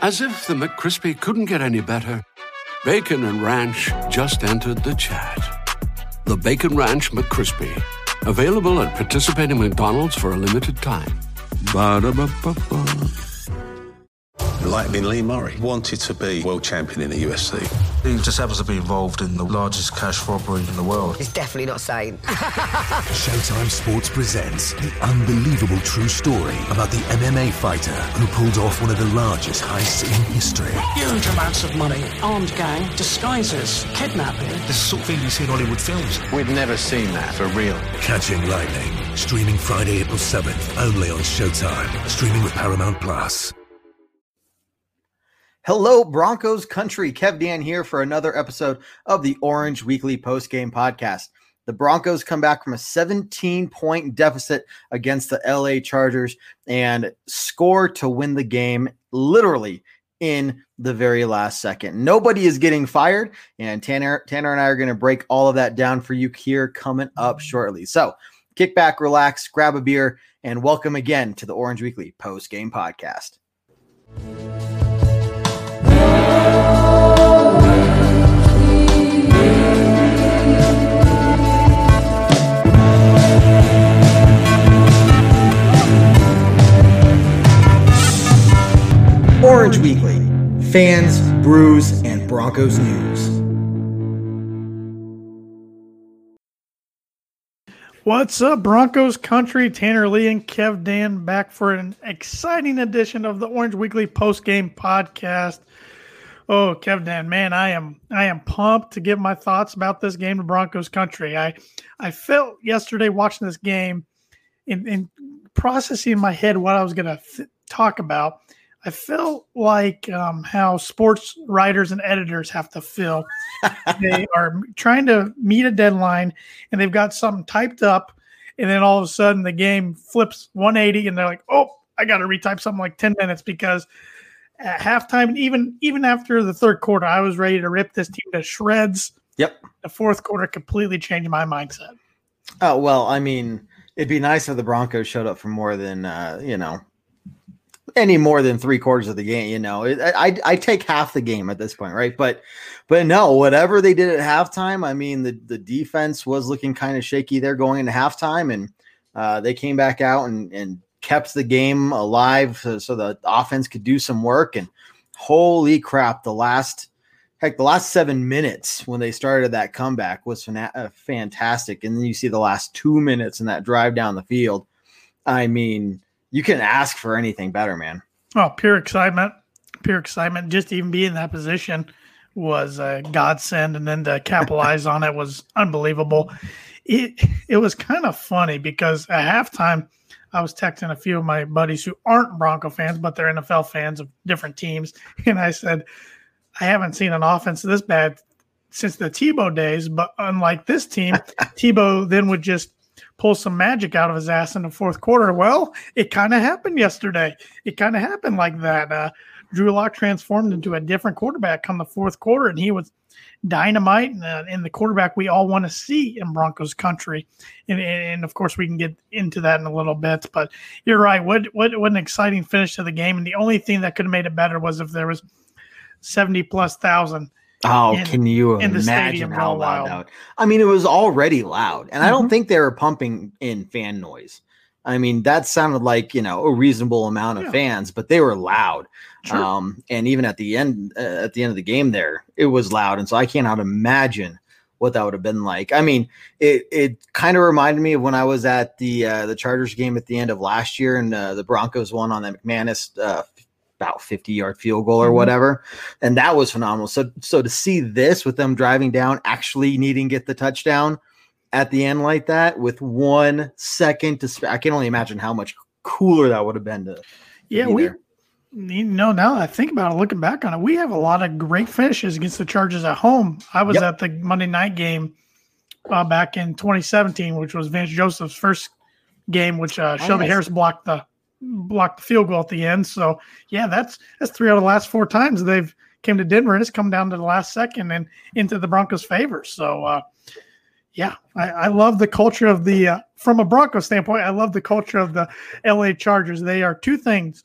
As if the McCrispy couldn't get any better, Bacon and Ranch just entered the chat. The Bacon Ranch McCrispy, available at participating McDonald's for a limited time. Ba-da-ba-ba-ba. Lee Murray, wanted to be world champion in the UFC. He just happens to be involved in the largest cash robbery in the world. He's definitely not sane. Showtime Sports presents the unbelievable true story about the MMA fighter who pulled off one of the largest heists in history. Huge amounts of money, armed gang, disguises, kidnapping. This is the sort of thing you see in Hollywood films. We've never seen that for real. Catching Lightning, streaming Friday, April 7th, only on Showtime, streaming with Paramount Plus. Hello, Broncos country. Kev Dan here for another episode of the Orange Weekly Post Game Podcast. The Broncos come back from a 17 point deficit against the LA Chargers and score to win the game literally in the very last second. Nobody is getting fired, and Tanner, Tanner and I are going to break all of that down for you here coming up shortly. So kick back, relax, grab a beer, and welcome again to the Orange Weekly Post Game Podcast. Orange Weekly, fans, brews, and Broncos news. What's up, Broncos country? Tanner Lee and Kev Dan back for an exciting edition of the Orange Weekly post game podcast. Oh, Kev Dan, man, I am I am pumped to give my thoughts about this game to Broncos country. I I felt yesterday watching this game and, in processing in my head what I was going to th- talk about. I felt like um, how sports writers and editors have to feel. they are trying to meet a deadline and they've got something typed up, and then all of a sudden the game flips 180 and they're like, oh, I got to retype something like 10 minutes because at halftime, even even after the third quarter, I was ready to rip this team to shreds. Yep. The fourth quarter completely changed my mindset. Oh well, I mean, it'd be nice if the Broncos showed up for more than uh, you know any more than three quarters of the game. You know, it, I I take half the game at this point, right? But but no, whatever they did at halftime, I mean, the the defense was looking kind of shaky there going into halftime, and uh, they came back out and and kept the game alive so, so the offense could do some work. And holy crap, the last heck, the last seven minutes when they started that comeback was fana- uh, fantastic. And then you see the last two minutes in that drive down the field. I mean, you can ask for anything better, man. Oh, pure excitement, pure excitement. Just even be in that position was a godsend, and then to capitalize on it was unbelievable. It it was kind of funny because at halftime, I was texting a few of my buddies who aren't Bronco fans, but they're NFL fans of different teams, and I said, I haven't seen an offense this bad since the Tebow days. But unlike this team, Tebow then would just pull some magic out of his ass in the fourth quarter. Well, it kind of happened yesterday. It kind of happened like that. Uh, Drew Lock transformed into a different quarterback come the fourth quarter, and he was dynamite and, uh, and the quarterback we all want to see in Broncos country. And, and of course, we can get into that in a little bit. But you're right. What, what what an exciting finish to the game. And the only thing that could have made it better was if there was seventy plus thousand. Oh, in- can you imagine how loud? I mean, it was already loud, and I don't Mhm. think they were pumping in fan noise. I mean, that sounded like you know a reasonable amount of Yeah. fans, but they were loud. Sure. Um, and even at the end, uh, at the end of the game, there it was loud, and so I cannot imagine what that would have been like. I mean, it it kind of reminded me of when I was at the uh, the Chargers game at the end of last year, and uh, the Broncos won on that McManus uh, about fifty yard field goal or Mhm. whatever, and that was phenomenal. So so to see this with them driving down, actually needing to get the touchdown at the end like that with one second to spare, I can only imagine how much cooler that would have been to. Yeah, be we. there. You know, now that I think about it, looking back on it, we have a lot of great finishes against the Chargers at home. I was Yep. at the Monday night game uh, back in 2017, which was Vance Joseph's first game, which uh, Oh, Shelby yes. Harris blocked the blocked the field goal at the end. So yeah, that's that's three out of the last four times they've came to Denver and it's come down to the last second and into the Broncos' favor. So uh, yeah, I, I love the culture of the uh, from a Broncos standpoint. I love the culture of the LA Chargers. They are two things: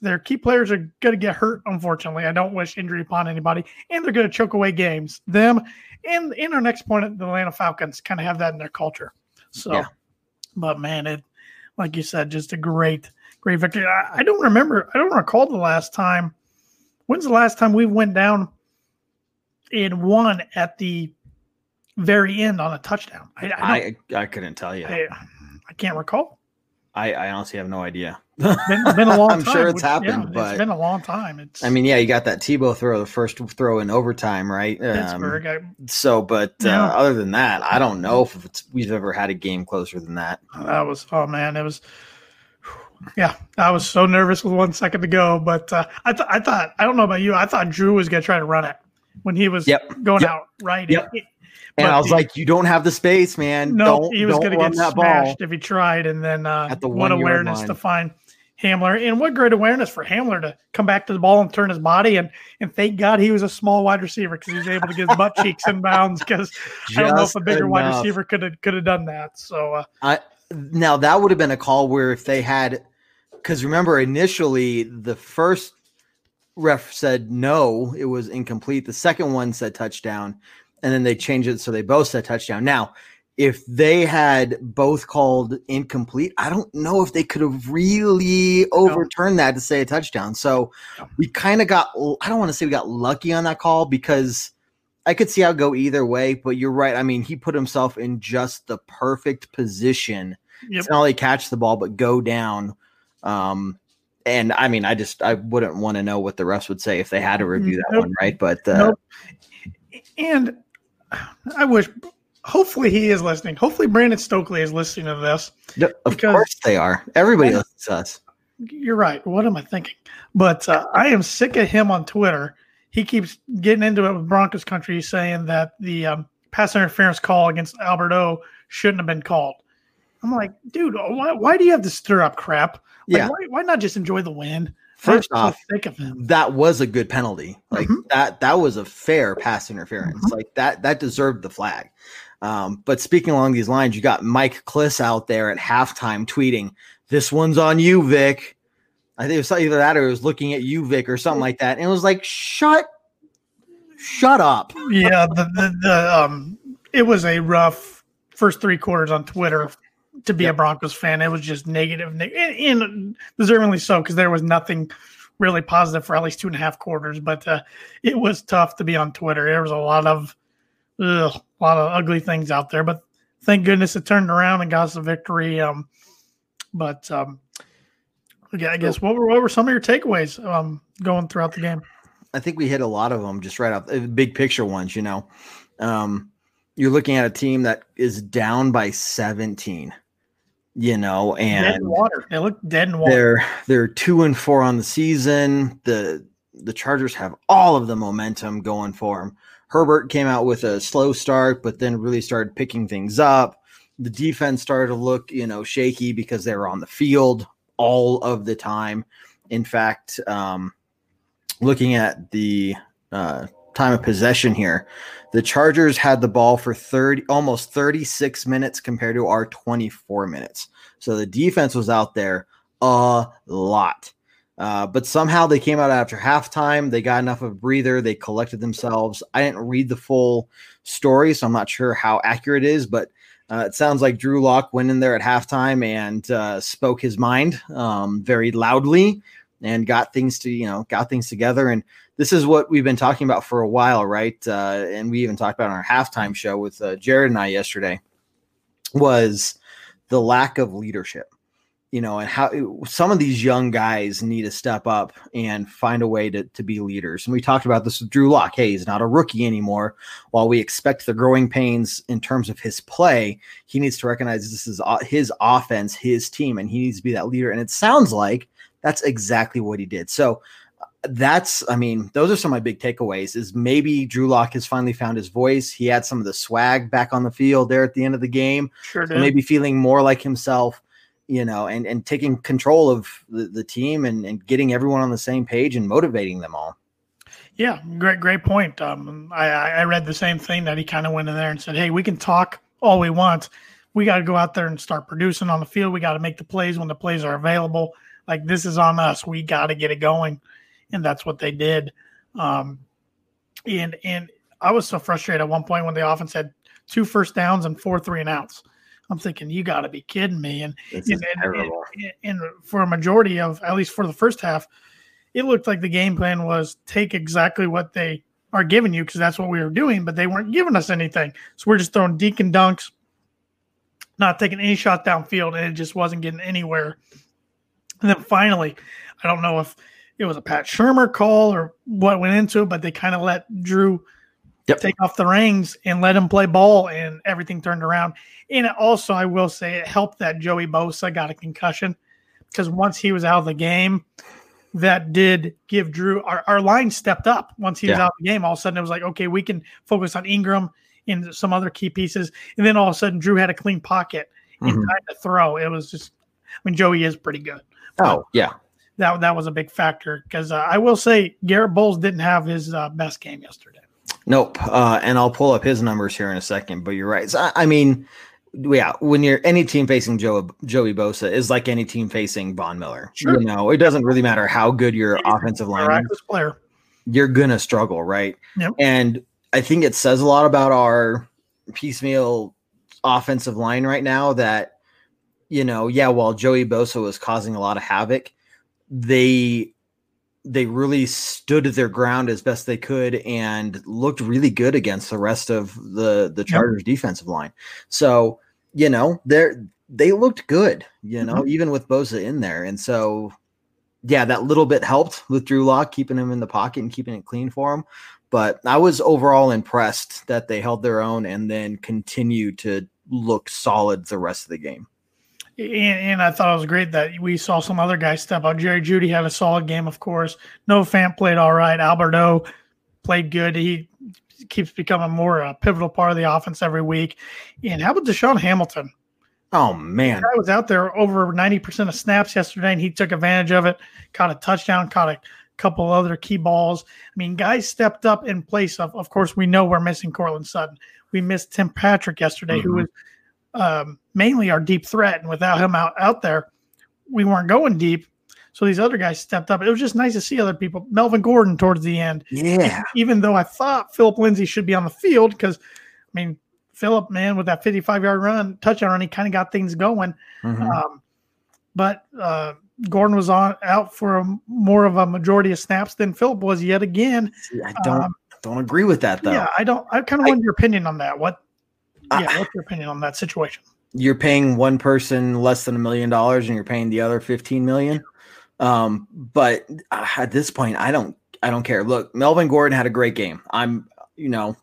their key players are going to get hurt. Unfortunately, I don't wish injury upon anybody, and they're going to choke away games. Them and in our next point, the Atlanta Falcons kind of have that in their culture. So, Yeah. but man, it like you said, just a great, great victory. I, I don't remember. I don't recall the last time. When's the last time we went down and won at the very end on a touchdown? I, I, I I couldn't tell you. I, I can't recall. I, I honestly have no idea. Been, been a long I'm time. sure it's which- happened, yeah, but it's been a long time. It's I mean, yeah, you got that Tebow throw, the first throw in overtime, right? Um, Pittsburgh. I, so, but uh, other than that, I don't know if it's, we've ever had a game closer than that. that was oh man, it was. Yeah, I was so nervous with one second to go, but uh, I thought I thought I don't know about you. I thought Drew was gonna try to run it when he was Yep. going Yep. out right. Yep. It- And I was the- like, you don't have the space, man. No, don't, he was don't going to get that smashed ball. if he tried. And then uh, At the what awareness line. to find Hamler. And what great awareness for Hamler to come back to the ball and turn his body. And and thank God he was a small wide receiver because he was able to get his butt cheeks in bounds. Because I don't know if a bigger wide receiver could have could have done that. So uh, I now that would have been a call where if they had, because remember initially the first ref said no, it was incomplete. The second one said touchdown, and then they changed it so they both said touchdown. Now, if they had both called incomplete, I don't know if they could have really overturned that to say a touchdown. So we kind of got, I don't want to say we got lucky on that call because I could see how it go either way, but you're right. I mean, he put himself in just the perfect position Yep. to not only catch the ball but go down. Um, and I mean, I just I wouldn't want to know what the refs would say if they had to review that Nope. one, right? But uh, Nope. and I wish. Hopefully he is listening. Hopefully Brandon Stokley is listening to this. of course they are. Everybody Yeah. listens to us. You're right. What am I thinking? But uh, I am sick of him on Twitter. He keeps getting into it with Broncos country, saying that the um, pass interference call against Albert O shouldn't have been called. I'm like, dude, why, why do you have to stir up crap? Like, Yeah. why, why not just enjoy the win? First off, sick of him. that was a good penalty. Like Mhm. that that was a fair pass interference. Mm-hmm. Like that that deserved the flag. Um, but speaking along these lines, you got Mike Klis out there at halftime tweeting, "This one's on you, Vic." I think it was either that or it was looking at you, Vic, or something like that. And it was like, "Shut, shut up." yeah, the, the the um, it was a rough first three quarters on Twitter to be a Broncos fan. It was just negative, neg- and, and deservingly so because there was nothing really positive for at least two and a half quarters. But uh, it was tough to be on Twitter. There was a lot of ugh, a lot of ugly things out there, but thank goodness it turned around and got us a victory. Um, but um, yeah, I guess what were what were some of your takeaways um going throughout the game? I think we hit a lot of them just right off the big picture ones. You know, um, you're looking at a team that is down by 17. You know, and Dead in water. They look dead in water. they're they're two and four on the season. The the Chargers have all of the momentum going for them. Herbert came out with a slow start, but then really started picking things up. The defense started to look, you know, shaky because they were on the field all of the time. In fact, um, looking at the uh, time of possession here, the Chargers had the ball for 30 almost 36 minutes compared to our 24 minutes. So the defense was out there a lot. Uh, but somehow they came out after halftime. They got enough of a breather. They collected themselves. I didn't read the full story, so I'm not sure how accurate it is, but uh, it sounds like Drew Lock went in there at halftime and uh, spoke his mind um, very loudly and got things to you know got things together. And this is what we've been talking about for a while, right? Uh, and we even talked about on our halftime show with uh, Jared and I yesterday was the lack of leadership you know, and how some of these young guys need to step up and find a way to, to be leaders. And we talked about this with Drew Lock. Hey, he's not a rookie anymore. While we expect the growing pains in terms of his play, he needs to recognize this is his offense, his team, and he needs to be that leader. And it sounds like that's exactly what he did. So uh, that's, I mean, those are some of my big takeaways. Is maybe Drew Lock has finally found his voice. He had some of the swag back on the field there at the end of the game Sure so maybe feeling more like himself, you know, and and taking control of the, the team and, and getting everyone on the same page and motivating them all. Yeah, great, great point. Um, I, I I read the same thing that he kind of went in there and said, "Hey, we can talk all we want. We got to go out there and start producing on the field. We got to make the plays when the plays are available. like this is on us. We got to get it going, and that's what they did. Um, and and I was so frustrated at one point when the offense had two first downs and four three and outs. I'm thinking, you got to be kidding me. And and, and, and, and for a majority of, at least for the first half, it looked like the game plan was take exactly what they are giving you because that's what we were doing, but they weren't giving us anything. So we're just throwing deacon dunks, not taking any shot downfield, and it just wasn't getting anywhere. And then finally, I don't know if it was a Pat Shurmur call or what went into it, but they kind of let Drew Yep. take off the reins and let him play ball, and everything turned around. And it also, I will say, it helped that Joey Bosa got a concussion because once he was out of the game, that did give Drew our, our line stepped up once he was out of the game. All of a sudden, it was like, okay, we can focus on Ingram and some other key pieces. And then all of a sudden, Drew had a clean pocket and Mhm. time to throw. It was just, I mean, Joey is pretty good. Oh, yeah. That that was a big factor because uh, I will say Garett Bolles didn't have his uh, best game yesterday. Nope. Uh, and I'll pull up his numbers here in a second, but you're right. So, I, I mean, yeah, when you're any team facing Joe, Joey Bosa is like any team facing Von Miller. Sure. You know, it doesn't really matter how good your offensive line is. Player. you're gonna struggle, right? Yep. And I think it says a lot about our piecemeal offensive line right now that you know, yeah, while Joey Bosa was causing a lot of havoc, they they really stood their ground as best they could and looked really good against the rest of the the Chargers defensive line. So, you know, they're they looked good, you know, mm-hmm. even with Bosa in there. And so yeah, that little bit helped with Drew Lock keeping him in the pocket and keeping it clean for him. But I was overall impressed that they held their own and then continued to look solid the rest of the game. And, and I thought it was great that we saw some other guys step up. Jerry Jeudy had a solid game, of course. Noah Fant played all right. Albert O played good. He keeps becoming more a pivotal part of the offense every week. And how about DaeSean Hamilton? Oh man. I was out there over 90% of snaps yesterday, and he took advantage of it, caught a touchdown, caught a couple other key balls. I mean, guys stepped up in place of, of course, we know we're missing Courtland Sutton. We missed Tim Patrick yesterday, who mm-hmm. was um, mainly our deep threat. And without him out, out there, we weren't going deep. So these other guys stepped up. It was just nice to see other people. Melvin Gordon towards the end. Yeah. Even though I thought Philip Lindsay should be on the field because, I mean, Philip, man, with that 55 yard run, touchdown run, he kind of got things going. Mhm. Um, but uh, Gordon was on out for a, more of a majority of snaps than Philip was yet again. I don't um, don't agree with that though. Yeah, I don't. I kind of want your opinion on that. What? I- Yeah, what's your opinion on that situation? You're paying one person less than a million dollars and you're paying the other 15 million. Um, but uh, at this point, I don't I don't care. Look, Melvin Gordon had a great game. I'm you know,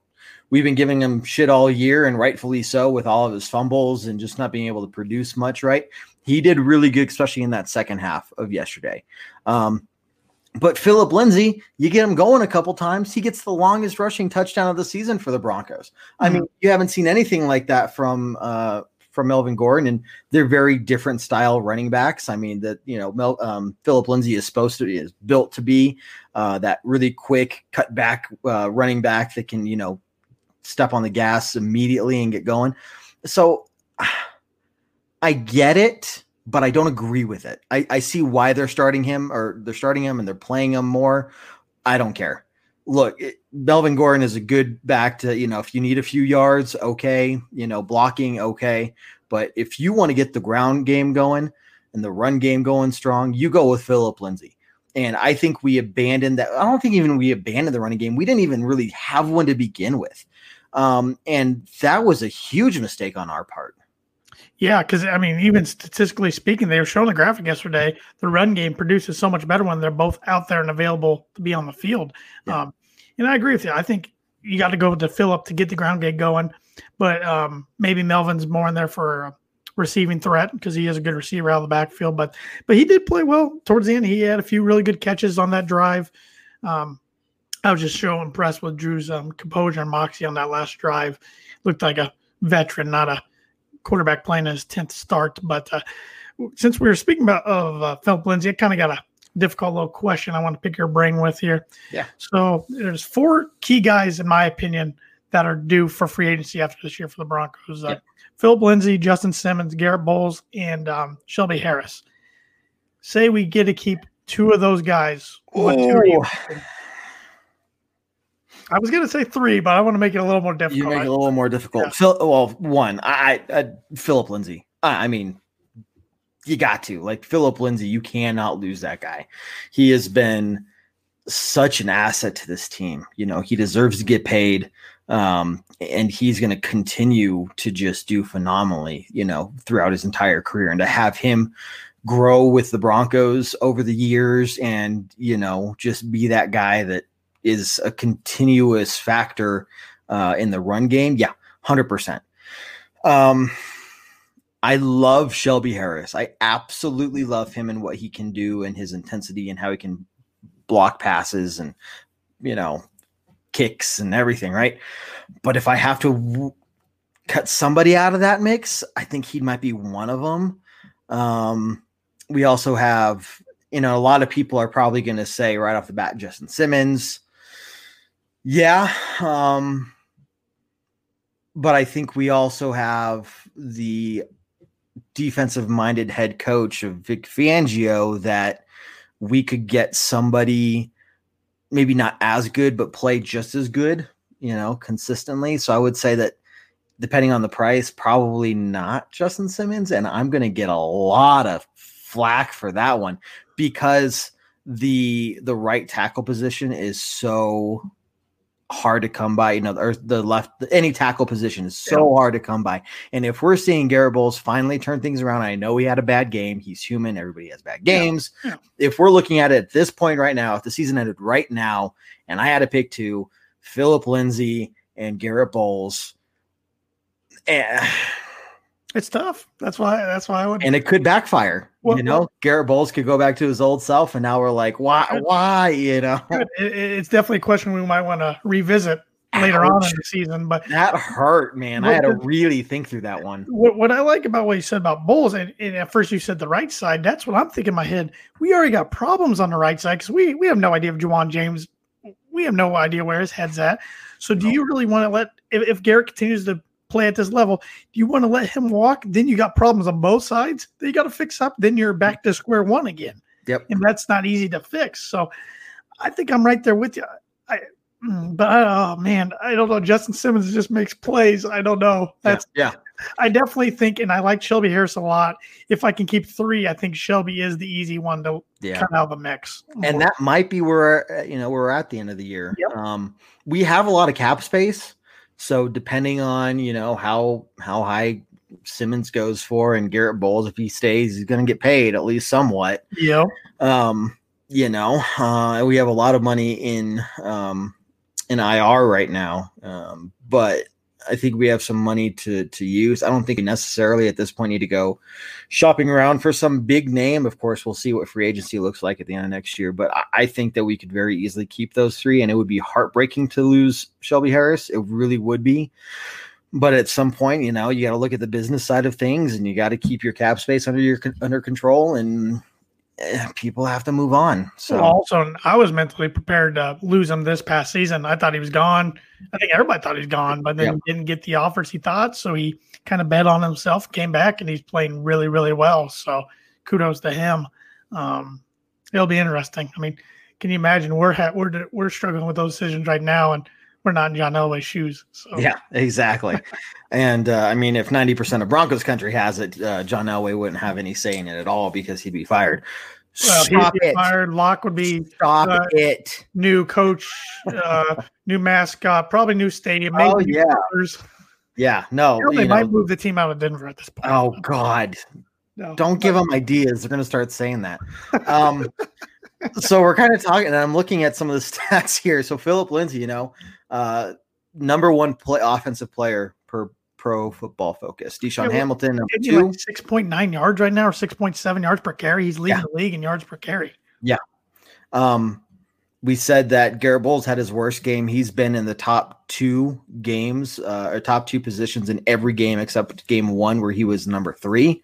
we've been giving him shit all year and rightfully so with all of his fumbles and just not being able to produce much, right? He did really good, especially in that second half of yesterday. Um, but Philip Lindsay, you get him going a couple times, he gets the longest rushing touchdown of the season for the Broncos. I mean, you haven't seen anything like that from uh from Melvin Gordon, and they're very different style running backs. I mean, that you know, Mel, um, Philip Lindsay is supposed to is built to be uh, that really quick cut back uh, running back that can you know step on the gas immediately and get going. So I get it, but I don't agree with it. I, I see why they're starting him or they're starting him and they're playing him more. I don't care. Look, Melvin Gordon is a good back to, you know, if you need a few yards, okay, you know, blocking, okay. But if you want to get the ground game going and the run game going strong, you go with Philip Lindsay. And I think we abandoned that. I don't think even we abandoned the running game. We didn't even really have one to begin with. Um, and that was a huge mistake on our part. Yeah, because I mean, even statistically speaking, they were showing the graphic yesterday. The run game produces so much better when they're both out there and available to be on the field. Yeah. Um, and I agree with you. I think you got to go to Philip to get the ground game going, but um, maybe Melvin's more in there for receiving threat because he is a good receiver out of the backfield. But but he did play well towards the end. He had a few really good catches on that drive. Um, I was just so impressed with Drew's um, composure and moxie on that last drive. Looked like a veteran, not a quarterback playing his 10th start. But uh, since we were speaking about of uh, Philip Lindsay, I kind of got a difficult little question I want to pick your brain with here. Yeah. So there's four key guys, in my opinion, that are due for free agency after this year for the Broncos. Uh, Yeah. Philip Lindsay, Justin Simmons, Garett Bolles, and um, Shelby Harris. say we get to keep two of those guys. What two are you? I was going to say three, but I want to make it a little more difficult. You make it a little more difficult. Yeah. Phil, well, one, I, I, I Philip Lindsay. I, I mean, you got to like Philip Lindsay. You cannot lose that guy. He has been such an asset to this team. You know, he deserves to get paid. Um, and he's going to continue to just do phenomenally, you know, throughout his entire career. And to have him grow with the Broncos over the years and, you know, just be that guy that is a continuous factor uh, in the run game. Yeah, 100%. Um, I love Shelby Harris. I absolutely love him and what he can do and his intensity and how he can block passes and, you know, kicks and everything, right? But if I have to w- cut somebody out of that mix, I think he might be one of them. Um, we also have, you know, a lot of people are probably going to say right off the bat, Justin Simmons. Yeah. Um, but I think we also have the defensive minded head coach of Vic Fangio that we could get somebody maybe not as good, but play just as good, you know, consistently. So I would say that depending on the price, probably not Justin Simmons. And I'm going to get a lot of flack for that one because the the right tackle position is so hard to come by. You know, or the left, any tackle position is so yeah. hard to come by. And if we're seeing Garett Bolles finally turn things around, I know he had a bad game. He's human. Everybody has bad games. Yeah. Yeah. If we're looking at it at this point right now, if the season ended right now, and I had to pick two, Philip Lindsay and Garett Bolles. Eh, it's tough. That's why. That's why I would. And it could backfire. Well, you know, well, Garett Bolles could go back to his old self, and now we're like, why? Why? You know, it, it's definitely a question we might want to revisit later Ouch. on in the season. But that hurt, man. I had to really think through that one. What, what I like about what you said about Bolles, and, and, at first you said the right side. That's what I'm thinking in my head. We already got problems on the right side because we we have no idea if Ja'Wuan James. We have no idea where his head's at. So, do you really want to let if, if Garett continues to play at this level. Do you want to let him walk? Then you got problems on both sides. Then you got to fix up. Then you're back to square one again. Yep. And that's not easy to fix. So I think I'm right there with you. I, mm, but oh man, I don't know. Justin Simmons just makes plays. I don't know. That's yeah. yeah. I definitely think, and I like Shelby Harris a lot. If I can keep three, I think Shelby is the easy one to yeah. cut out of the mix. And that might be where you know we're at the end of the year. Yep. Um, we have a lot of cap space. So depending on you know how how high Simmons goes for and Garett Bolles, if he stays, he's going to get paid at least somewhat. Yeah. Um, you know, uh, we have a lot of money in um, in IR right now, um, but I think we have some money to to use. I don't think we necessarily at this point need to go shopping around for some big name. Of course, we'll see what free agency looks like at the end of next year. But I, I think that we could very easily keep those three, and it would be heartbreaking to lose Shelby Harris. It really would be. But at some point, you know, you got to look at the business side of things, and you got to keep your cap space under your under control. And people have to move on. So well, also, I was mentally prepared to lose him this past season. I thought he was gone. I think everybody thought he was gone, but then he didn't get the offers he thought. So he kind of bet on himself, came back, and he's playing really, really well. So kudos to him. Um, it'll be interesting. I mean, can you imagine we're ha- we're we're struggling with those decisions right now, and we're not in John Elway's shoes. So. Yeah, exactly. and uh, I mean, if ninety percent of Broncos country has it, uh, John Elway wouldn't have any say in it at all because he'd be fired. Well, Stop it. fired. Lock would be Stop uh, it. New coach, uh, new mascot, probably new stadium. Maybe oh yeah, colors. yeah. No, they might move the team out of Denver at this point. Oh God. No. Don't give them ideas. They're going to start saying that. Um, so we're kind of talking, and I'm looking at some of the stats here. So Philip Lindsay, you know, uh, number one play offensive player per pro football focus. DaeSean yeah, Hamilton, number two. Like 6.9 yards right now or 6.7 yards per carry. He's leading yeah. the league in yards per carry. Yeah. Um, we said that Garett Bolles had his worst game. He's been in the top two games, uh, or top two positions in every game except game one, where he was number three.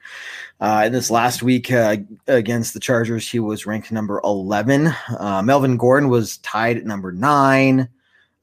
Uh, in this last week uh, against the Chargers, he was ranked number 11. Uh, Melvin Gordon was tied at number nine.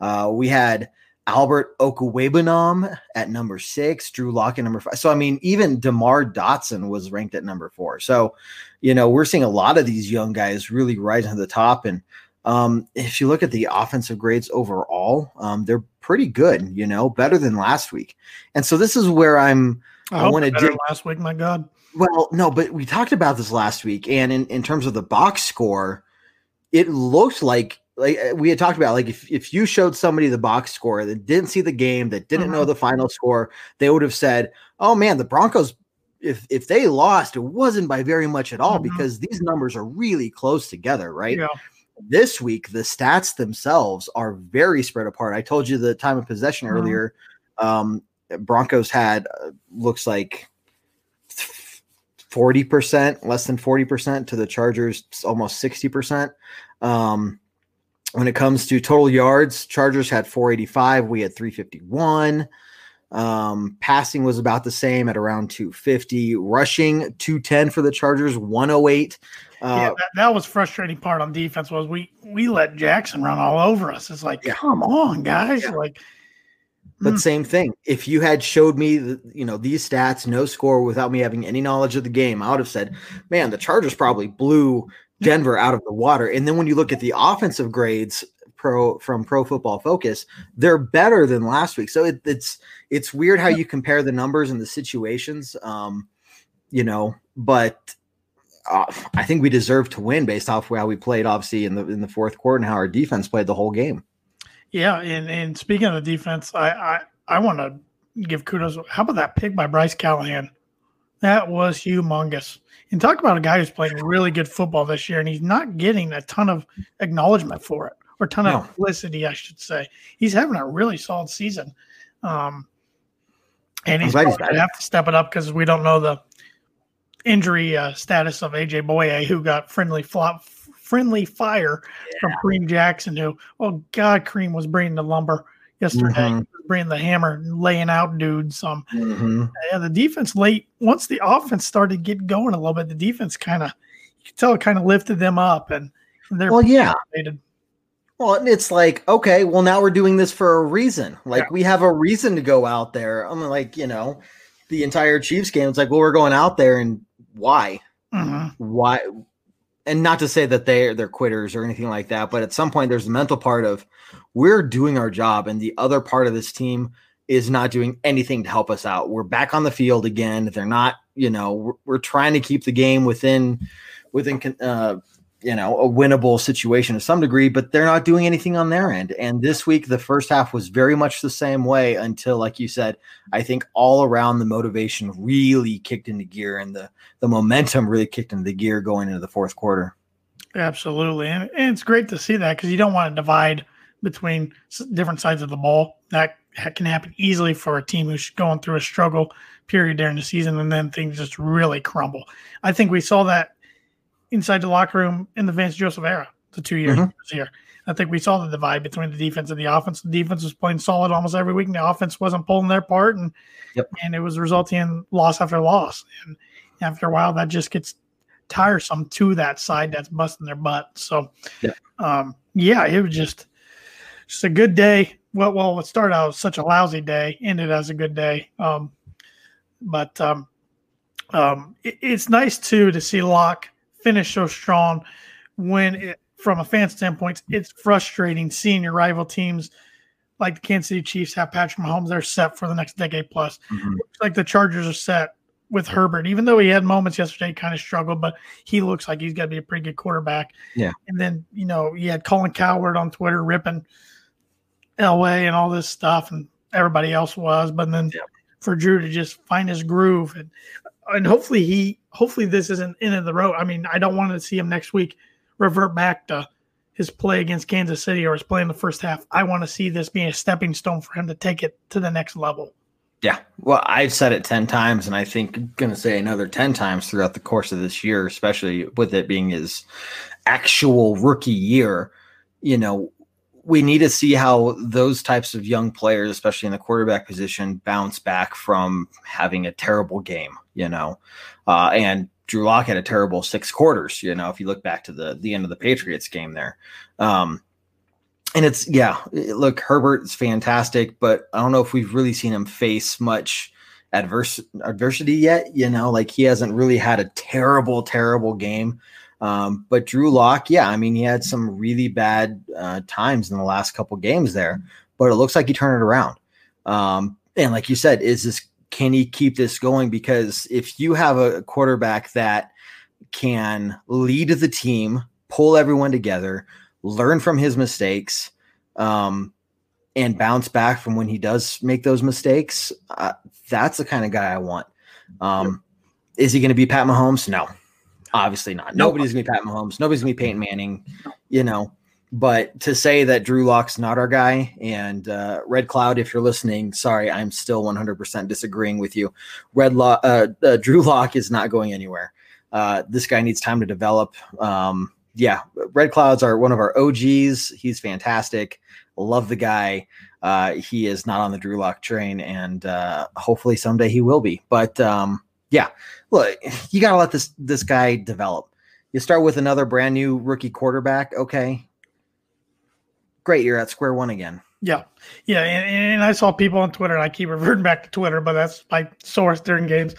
Uh, we had Albert Okwuegbunam at number six, Drew Lock at number five. So I mean, even Demar Dotson was ranked at number four. So, you know, we're seeing a lot of these young guys really rising to the top. And um, if you look at the offensive grades overall, um, they're pretty good. You know, better than last week. And so this is where I'm. I, I want to dig last week. My God. Well, no, but we talked about this last week, and in, in terms of the box score, it looked like like uh, we had talked about like if, if you showed somebody the box score that didn't see the game that didn't mm-hmm. know the final score they would have said oh man the broncos if if they lost it wasn't by very much at all mm-hmm. because these numbers are really close together right yeah. this week the stats themselves are very spread apart i told you the time of possession mm-hmm. earlier um broncos had uh, looks like 40% less than 40% to the chargers almost 60% um when it comes to total yards, Chargers had 485. We had 351. Um, passing was about the same at around 250. Rushing 210 for the Chargers, 108. Uh, yeah, that, that, was frustrating part on defense was we we let Jackson run all over us. It's like, yeah. come on, guys. Yeah. Like, but mm. same thing. If you had showed me, the, you know, these stats, no score, without me having any knowledge of the game, I would have said, "Man, the Chargers probably blew Denver out of the water. And then when you look at the offensive grades pro from Pro Football Focus, they're better than last week. So it, it's it's weird how you compare the numbers and the situations. Um, you know, but uh, I think we deserve to win based off how we played, obviously in the in the fourth quarter and how our defense played the whole game. Yeah, and and speaking of the defense, I I, I want to give kudos. How about that pick by Bryce Callahan? That was humongous. And talk about a guy who's playing really good football this year, and he's not getting a ton of acknowledgement for it, or a ton no. of publicity, I should say. He's having a really solid season. Um, and he's going to have to step it up because we don't know the injury uh, status of AJ Bouye, who got friendly flop, friendly fire yeah. from Kareem Jackson, who, oh God, Kareem was bringing the lumber yesterday. Mm-hmm. Bringing the hammer, laying out dudes. Um, mm-hmm. yeah, the defense late once the offense started get going a little bit, the defense kind of you could tell it kind of lifted them up, and they're well, yeah. Well, it's like okay, well now we're doing this for a reason. Like yeah. we have a reason to go out there. I'm like you know, the entire Chiefs game. It's like well we're going out there and why? Mm-hmm. Why? And not to say that they they're quitters or anything like that, but at some point there's the mental part of we're doing our job and the other part of this team is not doing anything to help us out. We're back on the field again. They're not, you know, we're, we're trying to keep the game within within uh, you know a winnable situation to some degree but they're not doing anything on their end. And this week the first half was very much the same way until like you said i think all around the motivation really kicked into gear and the the momentum really kicked into the gear going into the fourth quarter. Absolutely. And, and it's great to see that because you don't want to divide between different sides of the ball. That can happen easily for a team who's going through a struggle period during the season and then things just really crumble. I think we saw that inside the locker room in the Vance Joseph era, the two years mm-hmm. here. I think we saw the divide between the defense and the offense. The defense was playing solid almost every week, and the offense wasn't pulling their part, and yep. and it was resulting in loss after loss. And after a while, that just gets tiresome to that side that's busting their butt. So, yep. um, yeah, it was just just a good day. Well, well, it started out such a lousy day, ended as a good day. Um, but um, um, it, it's nice too to see Lock finish so strong when it, from a fan standpoint, it's frustrating seeing your rival teams like the Kansas City Chiefs have Patrick Mahomes. They're set for the next decade plus. Mm-hmm. like the Chargers are set with Herbert, even though he had moments yesterday, kind of struggled, but he looks like he's got to be a pretty good quarterback. Yeah. And then, you know, you had Colin Cowherd on Twitter ripping Elway and all this stuff, and everybody else was. But then yeah. for Drew to just find his groove and and hopefully he hopefully this isn't in of the road. I mean, I don't want to see him next week revert back to his play against Kansas City or his play in the first half. I want to see this being a stepping stone for him to take it to the next level. Yeah. Well, I've said it 10 times, and I think I'm going to say another 10 times throughout the course of this year, especially with it being his actual rookie year. You know, we need to see how those types of young players, especially in the quarterback position, bounce back from having a terrible game, you know. Uh, and Drew Lock had a terrible six quarters, you know, if you look back to the the end of the Patriots game there. Um, and it's yeah. Look, Herbert's fantastic, but I don't know if we've really seen him face much adverse adversity yet. You know, like he hasn't really had a terrible, terrible game. Um, but Drew Lock, yeah, I mean, he had some really bad uh, times in the last couple games there, but it looks like he turned it around. Um, and like you said, is this can he keep this going? Because if you have a quarterback that can lead the team, pull everyone together, learn from his mistakes, um, and bounce back from when he does make those mistakes, uh, that's the kind of guy I want. Um, is he going to be Pat Mahomes? No, obviously not. Nobody's going to be Pat Mahomes. Nobody's going to be Peyton Manning. You know, but to say that Drew Lock's not our guy and uh, Red Cloud, if you're listening, sorry, I'm still 100% disagreeing with you. Red Lock, uh, uh, Drew Lock is not going anywhere. Uh, this guy needs time to develop. Um, yeah, Red Clouds are one of our OGs. He's fantastic. Love the guy. Uh, he is not on the Drew Lock train, and uh, hopefully someday he will be. But um, yeah, look, you got to let this this guy develop. You start with another brand new rookie quarterback. Okay, great, you're at square one again. Yeah, yeah, and, and I saw people on Twitter, and I keep reverting back to Twitter, but that's my source during games.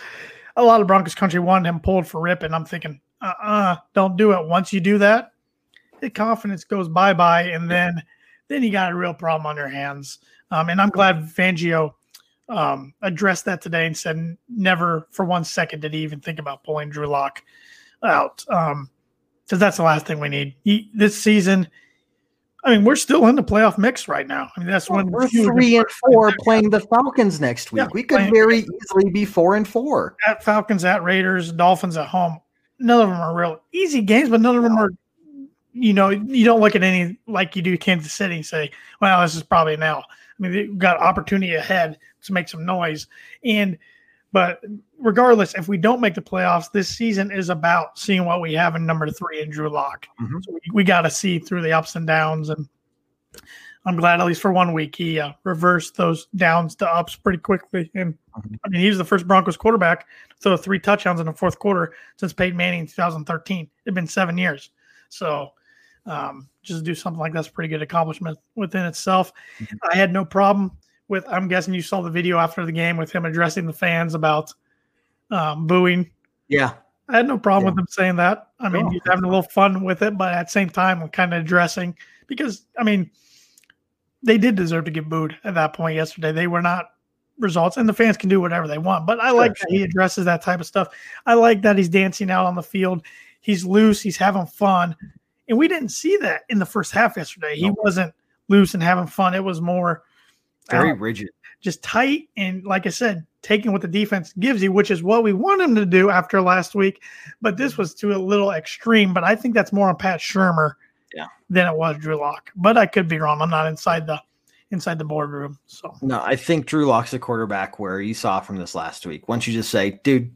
A lot of Broncos country wanted him pulled for rip, and I'm thinking, uh, uh-uh, don't do it. Once you do that, the confidence goes bye bye, and then then you got a real problem on your hands. Um, and I'm glad Fangio um, addressed that today and said never for one second did he even think about pulling Drew Lock out because um, that's the last thing we need he, this season. I mean, we're still in the playoff mix right now. I mean, that's when we're three and four playing the Falcons next week. Yeah, we could very easily be four and four. At Falcons, at Raiders, Dolphins at home. None of them are real easy games, but none of them are. You know, you don't look at any like you do Kansas City and say, "Well, this is probably an L." I mean, they've got opportunity ahead to make some noise, and but regardless, if we don't make the playoffs, this season is about seeing what we have in number three in Drew Lock. Mm-hmm. So we, we got to see through the ups and downs. And I'm glad, at least for one week, he uh, reversed those downs to ups pretty quickly. And mm-hmm. I mean, he was the first Broncos quarterback to throw three touchdowns in the fourth quarter since Peyton Manning in 2013. It'd been seven years. So um, just do something like that's pretty good accomplishment within itself. Mm-hmm. I had no problem with I'm guessing you saw the video after the game with him addressing the fans about um, booing. Yeah. I had no problem yeah. with him saying that. I mean, oh. he's having a little fun with it, but at the same time, I'm kind of addressing because I mean, they did deserve to get booed at that point yesterday. They were not results, and the fans can do whatever they want. But I sure, like sure. that he addresses that type of stuff. I like that he's dancing out on the field. He's loose. He's having fun, and we didn't see that in the first half yesterday. He wasn't loose and having fun. It was more very um, rigid, just tight, and like I said, taking what the defense gives you, which is what we want him to do after last week. But this mm-hmm. was to a little extreme. But I think that's more on Pat Shurmur yeah. than it was Drew Lock. But I could be wrong. I'm not inside the inside the boardroom. So no, I think Drew Lock's a quarterback where you saw from this last week. Once you just say, dude,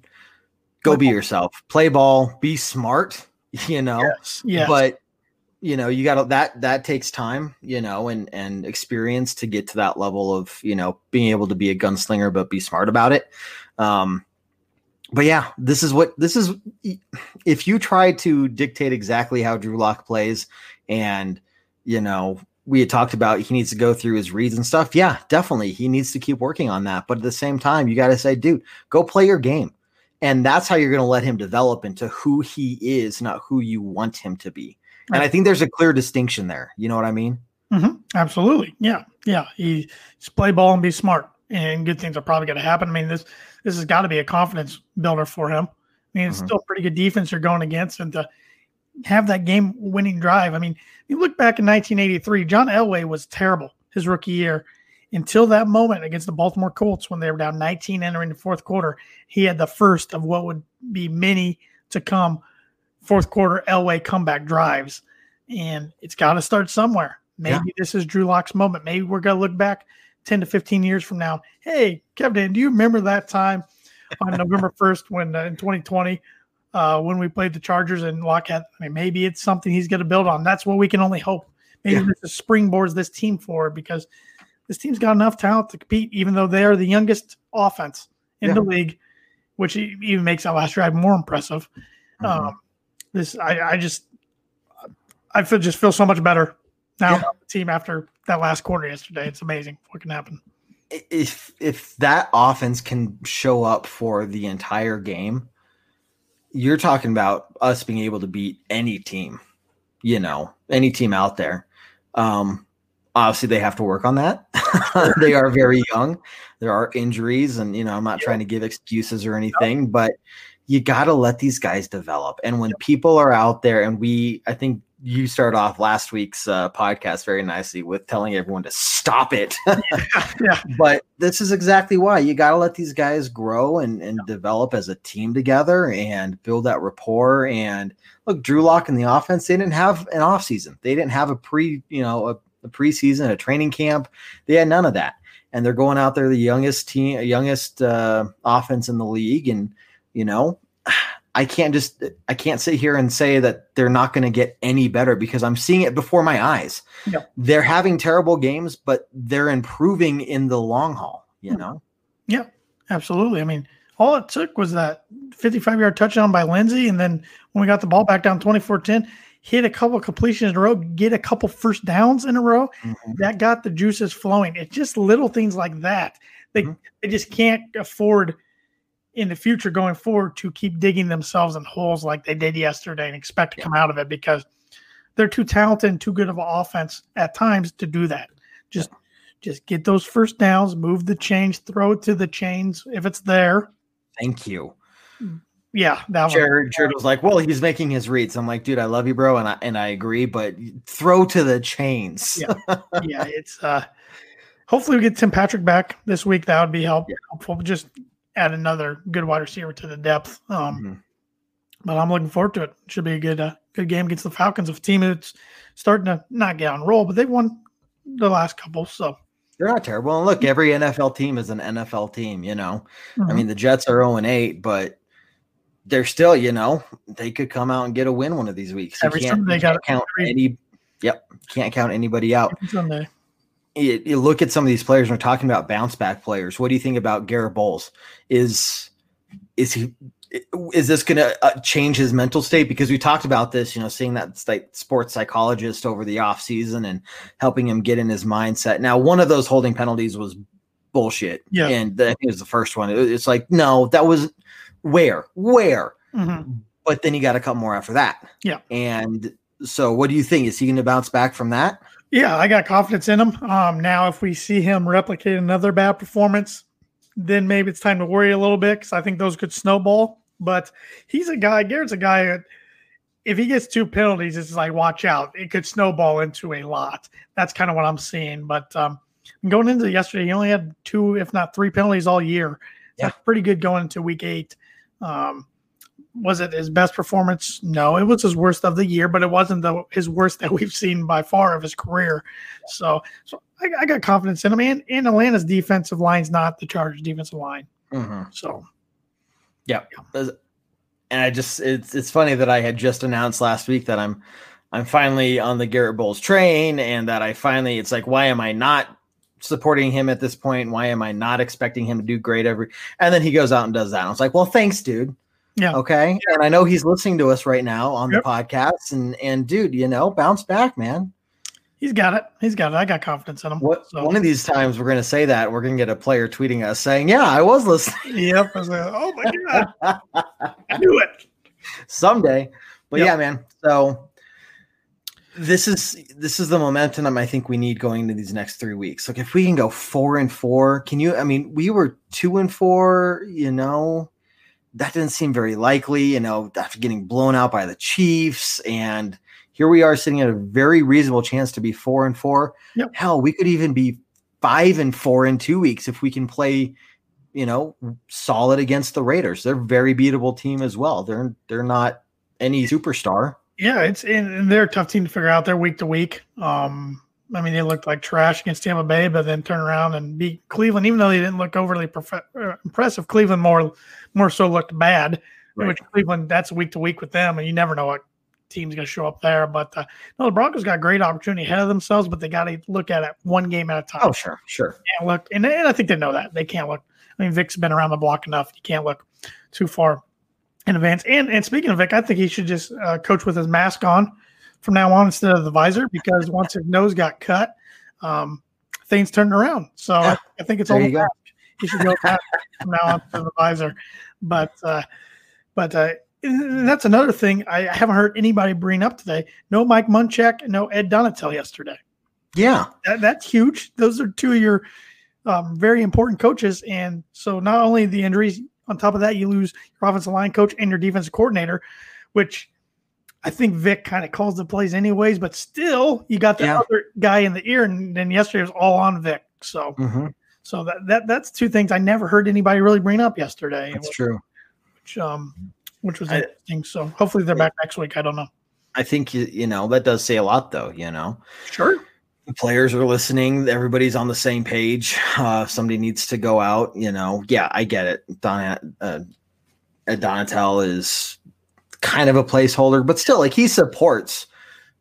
go play be ball. yourself, play ball, be smart, you know. Yes. yes. But you know you got that that takes time you know and and experience to get to that level of you know being able to be a gunslinger but be smart about it. Um but yeah this is what this is if you try to dictate exactly how drew lock plays and you know we had talked about he needs to go through his reads and stuff yeah definitely he needs to keep working on that. But at the same time you got to say dude go play your game. And that's how you're going to let him develop into who he is not who you want him to be and I think there's a clear distinction there. You know what I mean? Mm-hmm. Absolutely. Yeah. Yeah. He, he's play ball and be smart, and good things are probably going to happen. I mean, this this has got to be a confidence builder for him. I mean, it's mm-hmm. still pretty good defense you're going against, and to have that game winning drive. I mean, you look back in 1983, John Elway was terrible his rookie year until that moment against the Baltimore Colts when they were down 19 entering the fourth quarter. He had the first of what would be many to come fourth quarter Elway comeback drives. And it's got to start somewhere. Maybe yeah. this is Drew Lock's moment. Maybe we're going to look back 10 to 15 years from now. Hey, Kevin, do you remember that time on November 1st when uh, in 2020 uh, when we played the Chargers and Lock had, I mean, maybe it's something he's going to build on. That's what we can only hope. Maybe yeah. this springboards this team for because this team's got enough talent to compete, even though they are the youngest offense in yeah. the league, which even makes that last drive more impressive. Mm-hmm. Um, this I, I just I feel just feel so much better now Yeah. the team after that last quarter yesterday. It's amazing what can happen. if if that offense can show up for the entire game, you're talking about us being able to beat any team, you know, any team out there. Um, obviously, they have to work on that. they are very young. There are injuries, and you know, I'm not trying to give excuses or anything, but you got to let these guys develop. And when people are out there, and we, I think you started off last week's uh, podcast very nicely with telling everyone to stop it. Yeah. But this is exactly why you got to let these guys grow and, and develop as a team together and build that rapport. And look, Drew Lock in the offense, they didn't have an off season. They didn't have a pre, you know, a, a preseason, a training camp. They had none of that. And they're going out there, the youngest team, youngest uh, offense in the league. And, you know, I can't just I can't sit here and say that they're not going to get any better because I'm seeing it before my eyes. Yep. They're having terrible games, but they're improving in the long haul, you know. Yeah, absolutely. I mean, all it took was that 55 yard touchdown by Lindsay. And then when we got the ball back down 24 10, hit a couple completions in a row, get a couple first downs in a row. That got the juices flowing. It's just little things like that. They, Mhm. they just can't afford in the future going forward to keep digging themselves in holes like they did yesterday and expect to come out of it because they're too talented and too good of an offense at times to do that. Just just get those first downs, move the chains, throw it to the chains if it's there. Thank you. Yeah, that one. Jared, Jared was like, "Well, he's making his reads." I'm like, "Dude, I love you, bro," and I and I agree, but throw to the chains. Yeah. yeah, it's uh hopefully we get Tim Patrick back this week. That would be help, helpful. Just add another good wide receiver to the depth. Um Mhm. but I'm looking forward to it. Should be a good uh, good game against the Falcons, a team that's starting to not get on roll, but they've won the last couple. So They're not terrible. And look, every NFL team is an NFL team, you know. I mhm. mean, the Jets are 0 and 8, but they're still, you know, they could come out and get a win one of these weeks. You Every can't, Sunday you got count every- any. Yep, can't count anybody out. every Sunday. You, you look at some of these players. We're talking about bounce back players. What do you think about Garett Bolles? Is is he? Is this going to uh, change his mental state? Because we talked about this, you know, seeing that like sports psychologist over the offseason and helping him get in his mindset. Now, one of those holding penalties was bullshit. Yeah. And I think it was the first one. It- It's like, no, that was where? Where? Mhm. But then he got a couple more after that. Yeah. And so what do you think? Is he going to bounce back from that? Yeah, I got confidence in him. Um, now, if we see him replicate another bad performance, then maybe it's time to worry a little bit because I think those could snowball. But he's a guy, Garett's a guy that if he gets two penalties, it's like, watch out. It could snowball into a lot. That's kind of what I'm seeing. But um, going into yesterday, he only had two, if not three penalties all year. That's pretty good going into week eight. Um, was it his best performance? No, it was his worst of the year, but it wasn't the his worst that we've seen by far of his career. So, so I, I got confidence in him. And, and Atlanta's defensive line's not the Chargers' defensive line. Mm-hmm. So, Yeah. And I just it's it's funny that I had just announced last week that I'm I'm finally on the Garett Bolles train and that I finally it's like why am I not supporting him at this point? Why am I not expecting him to do great every and then he goes out and does that. And I was like, well, thanks, dude. Yeah. Okay. And I know he's listening to us right now on Yep. the podcast. And and dude, you know, bounce back, man. he's got it. He's got it. I got confidence in him. What So, one of these times we're gonna say that we're gonna get a player tweeting us saying, Yeah, I was listening yep. I was like, oh my God. I knew it. someday. But Yep. yeah, man. So this is this is the momentum I think we need going into these next three weeks. Like if we can go four and four, can you? I mean, we were two and four. You know, that didn't seem very likely. You know, after getting blown out by the Chiefs, and here we are sitting at a very reasonable chance to be four and four. Yep. Hell, we could even be five and four in two weeks if we can play you know, solid against the Raiders. They're a very beatable team as well. They're they're not any superstar. Yeah, it's and, and they're a tough team to figure out. They're week to week. Um, I mean, they looked like trash against Tampa Bay, but then turn around and beat Cleveland, even though they didn't look overly prof- uh, impressive. Cleveland more more so looked bad, Right. which Cleveland that's week to week with them, and you never know what team's going to show up there. But uh, no, the Broncos got a great opportunity ahead of themselves, but they got to look at it one game at a time. Oh, sure, sure. can't look, and, and I think they know that they can't look. I mean, Vic's been around the block enough. You can't look too far in advance. And and speaking of Vic, I think he should just uh, coach with his mask on from now on instead of the visor because once his nose got cut, um, things turned around. So I, I think it's There all you should go back from now on to the visor. But uh, but uh, that's another thing I, I haven't heard anybody bring up today. No Mike Munchak, no Ed Donatell yesterday. Yeah. That, that's huge. Those are two of your um, very important coaches. And so not only the injuries, on top of that, you lose your offensive line coach and your defensive coordinator, which I think Vic kind of calls the plays anyways, but still you got the Yeah. other guy in the ear. And then yesterday was all on Vic. So Mhm. so that, that that's two things I never heard anybody really bring up yesterday, That's true. which um which was I- interesting. So hopefully they're back next week. I don't know. I think you, you know that does say a lot, though. You know, Sure. the players are listening. Everybody's on the same page. Uh, somebody needs to go out. You know, yeah, I get it. Don uh, Donatell is kind of a placeholder, but still, like he supports.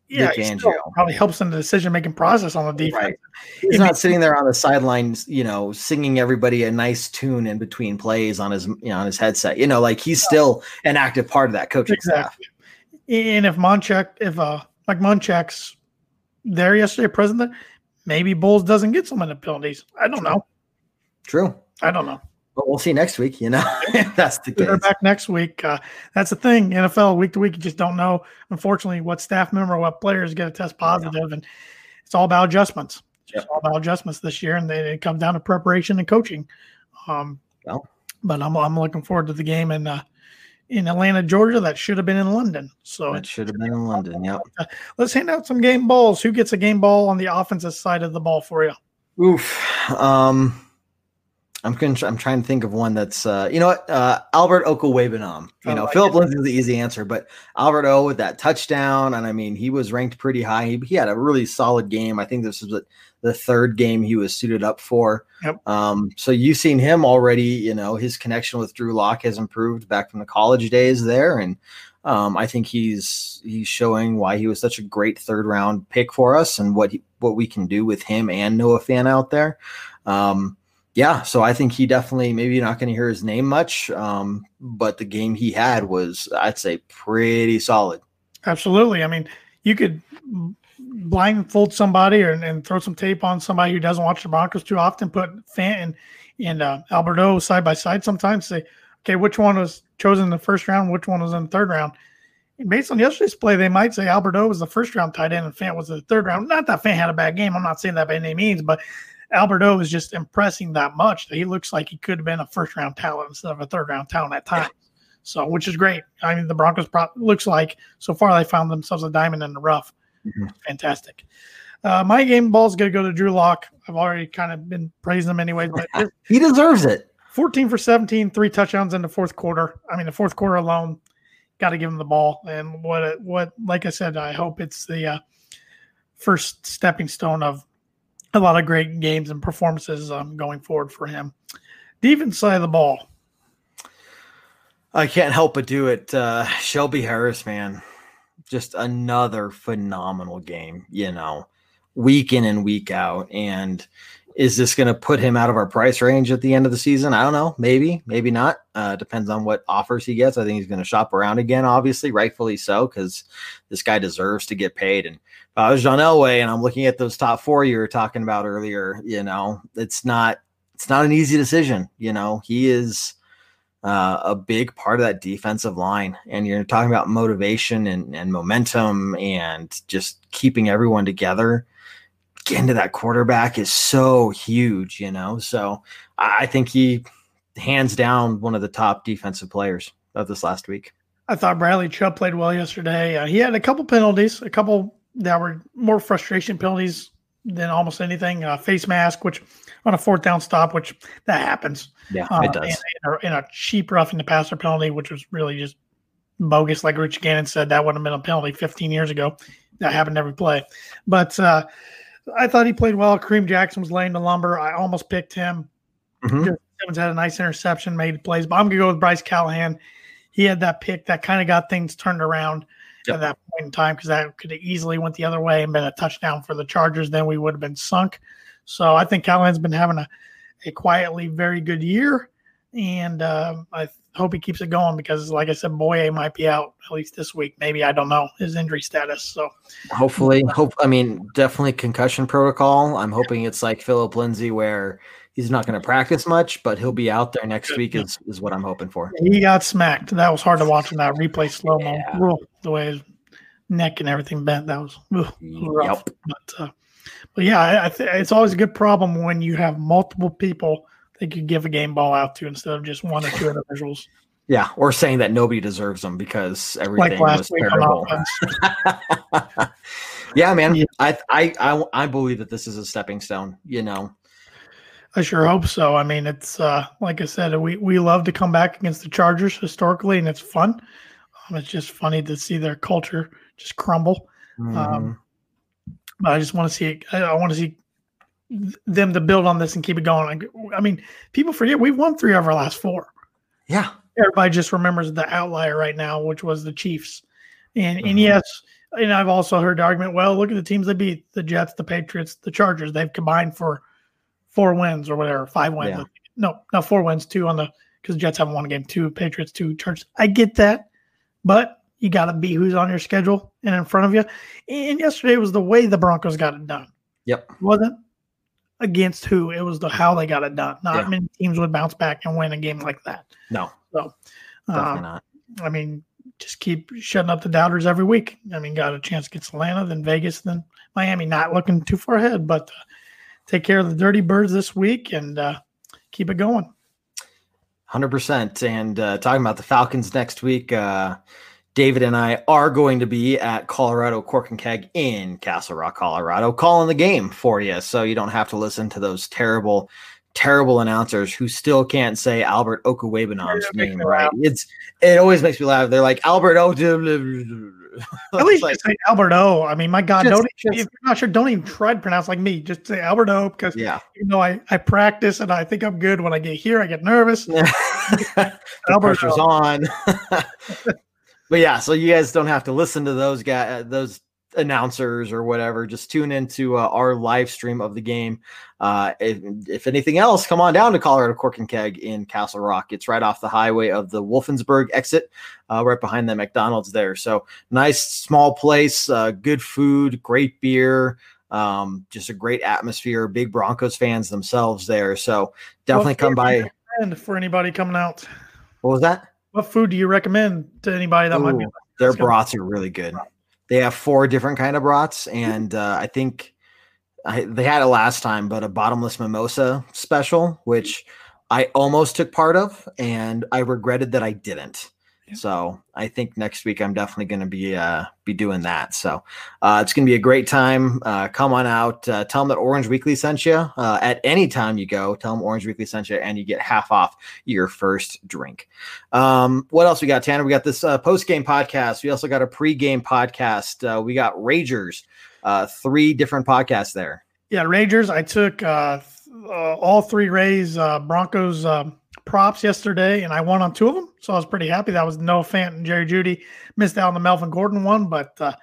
Yeah, Vic he still probably helps in the decision making process on the defense. Right. He's It not makes- sitting there on the sidelines, you know, singing everybody a nice tune in between plays on his, you know, on his headset. You know, like he's still an active part of that coaching staff. And if Munchak, if uh like Munchak's there yesterday, president, maybe Bolles doesn't get so many penalties. I don't know. True. I don't know. But we'll see next week. You know, that's the case. back next week. Uh, that's the thing. NFL week to week, you just don't know. Unfortunately, what staff member, what players get a test positive, and it's all about adjustments. It's just all about adjustments this year, and then it comes down to preparation and coaching. Um, Well. but I'm I'm looking forward to the game in uh, in Atlanta, Georgia. That should have been in London. So it should have been in London. Yep. let's hand out some game balls. Who gets a game ball on the offensive side of the ball for you? Oof. Um, I'm con- I'm trying to think of one that's uh, you know what uh, Albert Okwuegbunam. You I know, Phillip it. Lindsay's the easy answer, but Albert O with that touchdown, and I mean he was ranked pretty high. He, he had a really solid game. I think this was the- the third game he was suited up for. Yep. Um, so you've seen him already. You know, his connection with Drew Lock has improved back from the college days there, and um, I think he's he's showing why he was such a great third round pick for us, and what he, what we can do with him and Noah Fant out there. Um, yeah, so I think he definitely maybe you're not going to hear his name much, um, but the game he had was I'd say pretty solid. Absolutely. I mean, you could blindfold somebody or, and throw some tape on somebody who doesn't watch the Broncos too often. Put Fant and, and uh, Albert O side by side sometimes. Say, okay, which one was chosen in the first round? Which one was in the third round? And based on yesterday's play, they might say Albert O was the first round tight end and Fant was the third round. Not that Fant had a bad game. I'm not saying that by any means, but Albert O is just impressing that much that he looks like he could have been a first round talent instead of a third round talent at times. So, which is great. I mean, the Broncos pro- looks like so far they found themselves a diamond in the rough. Mhm. Fantastic. Uh, my game ball is going to go to Drew Lock. I've already kind of been praising him anyways, but He deserves it. 14 for 17, three touchdowns in the fourth quarter. I mean, the fourth quarter alone, got to give him the ball. And what, what, like I said, I hope it's the uh, first stepping stone of a lot of great games and performances um, going forward for him. Defense side of the ball. I can't help but do it. Uh, Shelby Harris, man, just another phenomenal game. You know, week in and week out. And is this going to put him out of our price range at the end of the season? I don't know. Maybe, maybe not. Uh, depends on what offers he gets. I think he's going to shop around again, obviously, rightfully so, because this guy deserves to get paid. And was John Elway and I'm looking at those top four you were talking about earlier, you know, it's not it's not an easy decision. You know, he is uh, a big part of that defensive line. And you're talking about motivation and, and momentum and just keeping everyone together. Getting to that quarterback is so huge, you know. So I I think he hands down one of the top defensive players of this last week. I thought Bradley Chubb played well yesterday. Uh, he had a couple penalties, a couple that were more frustration penalties than almost anything. Uh, face mask, which on a fourth down stop, which that happens. Yeah, Uh, it does. And, and a, cheap roughing the passer penalty, which was really just bogus. Like Rich Gannon said, that would have been a penalty 15 years ago. That happened every play. But uh, I thought he played well. Kareem Jackson was laying the lumber. I almost picked him. Mhm. Simmons had a nice interception, made plays. But I'm going to go with Bryce Callahan. He had that pick that kind of got things turned around Yep. at that point in time because that could have easily went the other way and been a touchdown for the Chargers. Then we would have been sunk. So I think Callahan's been having a, a quietly very good year, and um, I hope he keeps it going because, like I said, Bouye might be out at least this week. Maybe I don't know his injury status. So hopefully, hope I mean definitely concussion protocol. I'm hoping it's like Phillip Lindsay where he's not going to practice much, but he'll be out there next week. Is is what I'm hoping for. He got smacked. That was hard to watch in that replay slow mo. Yeah. The way neck and everything bent. That was ugh, rough. Yep. But, uh, but yeah, I, I th- it's always a good problem when you have multiple people that you give a game ball out to instead of just one or two individuals. Yeah, or saying that nobody deserves them because everything like was terrible. yeah, man. Yeah. I, I I I believe that this is a stepping stone. You know, I sure hope so. I mean, it's uh, like I said, we we love to come back against the Chargers historically, and it's fun. Um, it's just funny to see their culture just crumble. Mm-hmm. Um, but I just want to see. I, I want to see them to build on this and keep it going. I mean, people forget we've won three of our last four. Yeah. Everybody just remembers the outlier right now, which was the Chiefs. And mm-hmm. and yes, and I've also heard the argument, well, look at the teams they beat, the Jets, the Patriots, the Chargers. They've combined for four wins or whatever, five wins. Yeah. No, no, four wins, two on the because the Jets haven't won a game, two Patriots, two Chargers. I get that, but you got to be who's on your schedule and in front of you. And yesterday was the way the Broncos got it done. Yep, it wasn't against who. It was the how they got it done. Not yeah. many teams would bounce back and win a game like that. No. So, um, not. I mean, just keep shutting up the doubters every week. I mean, got a chance against Atlanta, then Vegas, then Miami. Not looking too far ahead, but uh, take care of the Dirty Birds this week and uh, keep it going. Hundred percent. And uh, talking about the Falcons next week. Uh, David and I are going to be at Colorado Cork and Keg in Castle Rock, Colorado, calling the game for you. So you don't have to listen to those terrible, terrible announcers who still can't say Albert Okwuegbunam's name right. It's it always makes me laugh. They're like Albert O. At least like, say Albert O. I mean, my God, just, don't just, if you're not sure, don't even try to pronounce like me. Just say Albert O. Because yeah, you know, I I practice and I think I'm good. When I get here, I get nervous. Albert pressure's on but yeah, so you guys don't have to listen to those guys, those announcers or whatever. Just tune into uh, our live stream of the game. Uh, if, if, anything else, come on down to Colorado Cork and Keg in Castle Rock. It's right off the highway of the Wolfensburg exit, uh, right behind the McDonald's there. So nice small place, uh, good food, great beer. Um, just a great atmosphere. Big Broncos fans themselves there. So definitely come by. And For anybody coming out, what was that? What food do you recommend to anybody that Ooh, might be? Their brats are really good. They have four different kind of brats, and uh, I think I, they had it last time, but a bottomless mimosa special, which I almost took part of, and I regretted that I didn't. So I think next week I'm definitely going to be uh, be doing that. So uh, it's going to be a great time. Uh, come on out. Uh, tell them that Orange Weekly sent you. Uh, at any time you go, tell them Orange Weekly sent you, and you get half off your first drink. Um, what else we got, Tanner? We got this uh, post game podcast. We also got a pre game podcast. we got Ragers. three different podcasts there. Yeah, Ragers. I took all three Rays Broncos. Um, props yesterday, and I won on two of them, so I was pretty happy. That was Noah Fant and Jerry Jeudy. Missed out on the Melvin Gordon one, but uh,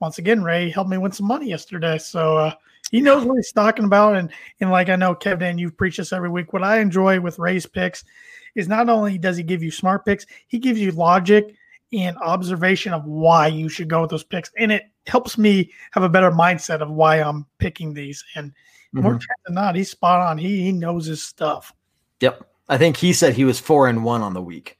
once again, Ray helped me win some money yesterday. So uh, he knows what he's talking about, and and like I know, Kevin, you preach this every week. What I enjoy with Ray's picks is not only does he give you smart picks, he gives you logic and observation of why you should go with those picks, and it helps me have a better mindset of why I'm picking these. And mm-hmm. more than not, he's spot on. He he knows his stuff. Yep. I think he said he was four and one on the week.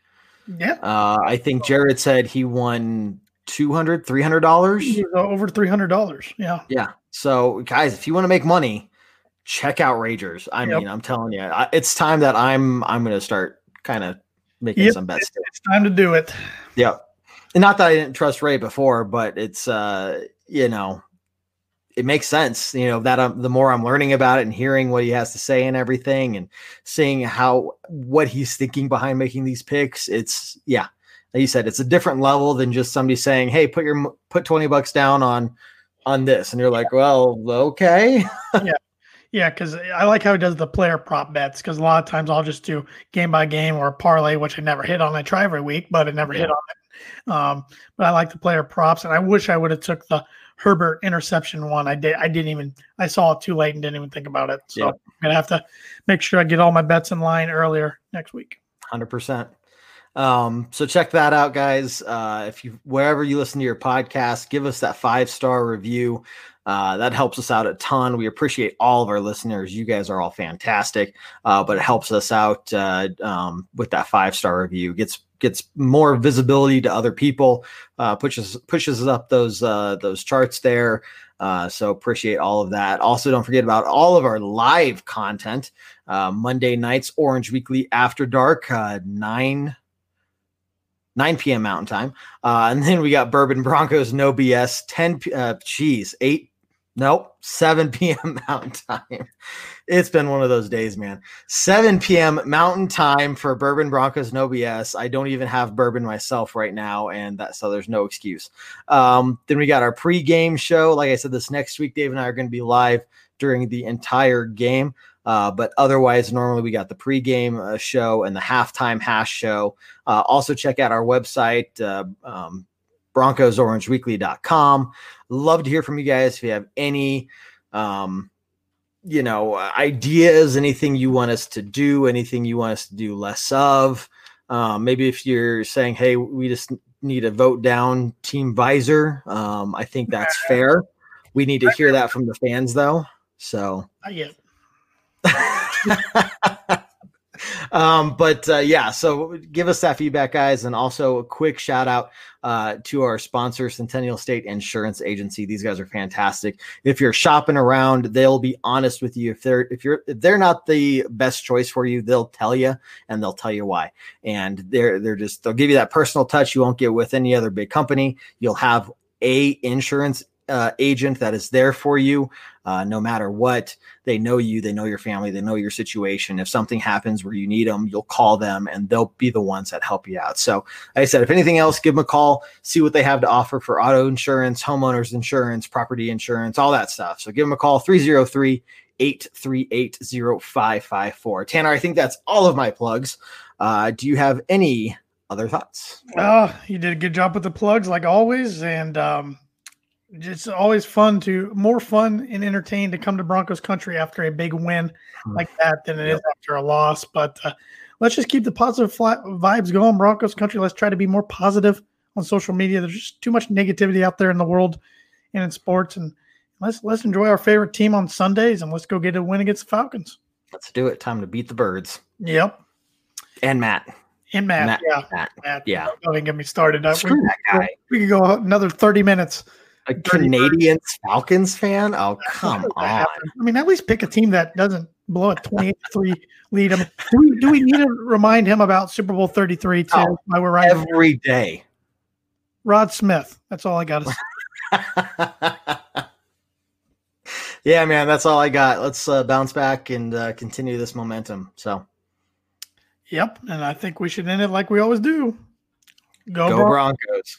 Yeah. Uh, I think Jared said he won 200 300 dollars over 300 dollars yeah yeah so guys if you want to make money check out ragers i yep. mean i'm telling you it's time that i'm i'm gonna start kind of making yep. some bets it's time to do it yeah and not that i didn't trust ray before but it's uh you know it makes sense, you know, that um, the more I'm learning about it and hearing what he has to say and everything and seeing how what he's thinking behind making these picks, it's yeah, like you said, it's a different level than just somebody saying, "Hey, put your put 20 bucks down on on this." And you're like, "Well, okay." yeah. Yeah, because I like how he does the player prop bets. Because a lot of times I'll just do game by game or parlay, which I never hit on. I try every week, but I never yeah. hit on it. Um, but I like the player props, and I wish I would have took the Herbert interception one. I did. I didn't even. I saw it too late and didn't even think about it. So I'm gonna have to make sure I get all my bets in line earlier next week. Hundred percent. Um, so check that out, guys. Uh, if you wherever you listen to your podcast, give us that five star review. Uh, that helps us out a ton. We appreciate all of our listeners. You guys are all fantastic, uh, but it helps us out uh, um, with that five star review. gets gets more visibility to other people, uh, pushes pushes up those uh, those charts there. Uh, so appreciate all of that. Also, don't forget about all of our live content. Uh, Monday nights, Orange Weekly After Dark, uh, nine 9 p.m. Mountain Time. Uh, and then we got Bourbon Broncos, no BS, 10, uh, geez, 8, nope, 7 p.m. Mountain Time. It's been one of those days, man. 7 p.m. Mountain Time for Bourbon Broncos, no BS. I don't even have bourbon myself right now, and that so there's no excuse. Um, then we got our pregame show. Like I said, this next week, Dave and I are going to be live during the entire game. Uh, but otherwise, normally we got the pregame uh, show and the halftime hash show. Uh, also, check out our website, uh, um, BroncosOrangeWeekly.com. Love to hear from you guys if you have any, um, you know, ideas, anything you want us to do, anything you want us to do less of. Um, maybe if you're saying, hey, we just need a vote down Team Visor, um, I think that's fair. We need to hear that from the fans, though. So, yeah. um, but uh, yeah, so give us that feedback, guys, and also a quick shout out uh, to our sponsor, Centennial State Insurance Agency. These guys are fantastic. If you're shopping around, they'll be honest with you. If they're if you're if they're not the best choice for you, they'll tell you, and they'll tell you why. And they're they're just they'll give you that personal touch you won't get with any other big company. You'll have a insurance uh, agent that is there for you uh, no matter what. They know you, they know your family, they know your situation. If something happens where you need them, you'll call them and they'll be the ones that help you out. So, like I said, if anything else, give them a call, see what they have to offer for auto insurance, homeowners insurance, property insurance, all that stuff. So, give them a call 303 838 0554. Tanner, I think that's all of my plugs. Uh, do you have any other thoughts? Oh, you did a good job with the plugs, like always. And um, it's always fun to more fun and entertaining to come to Broncos country after a big win hmm. like that than it yep. is after a loss. But uh, let's just keep the positive vibes going, Broncos country. Let's try to be more positive on social media. There's just too much negativity out there in the world and in sports, and let's let's enjoy our favorite team on Sundays and let's go get a win against the Falcons. Let's do it. Time to beat the birds. Yep. And Matt. And Matt, Matt yeah, Matt, Matt. yeah. Don't even get me started. Uh, Screw we, that guy. We could go another thirty minutes a Canadian Falcons fan? Oh, come on. I mean, at least pick a team that doesn't blow a 28 3 lead. I mean, do, we, do we need to remind him about Super Bowl 33 too? Oh, while we're right every day. Rod Smith. That's all I got to say. yeah, man, that's all I got. Let's uh, bounce back and uh, continue this momentum. So, yep. And I think we should end it like we always do. Go, Go Broncos.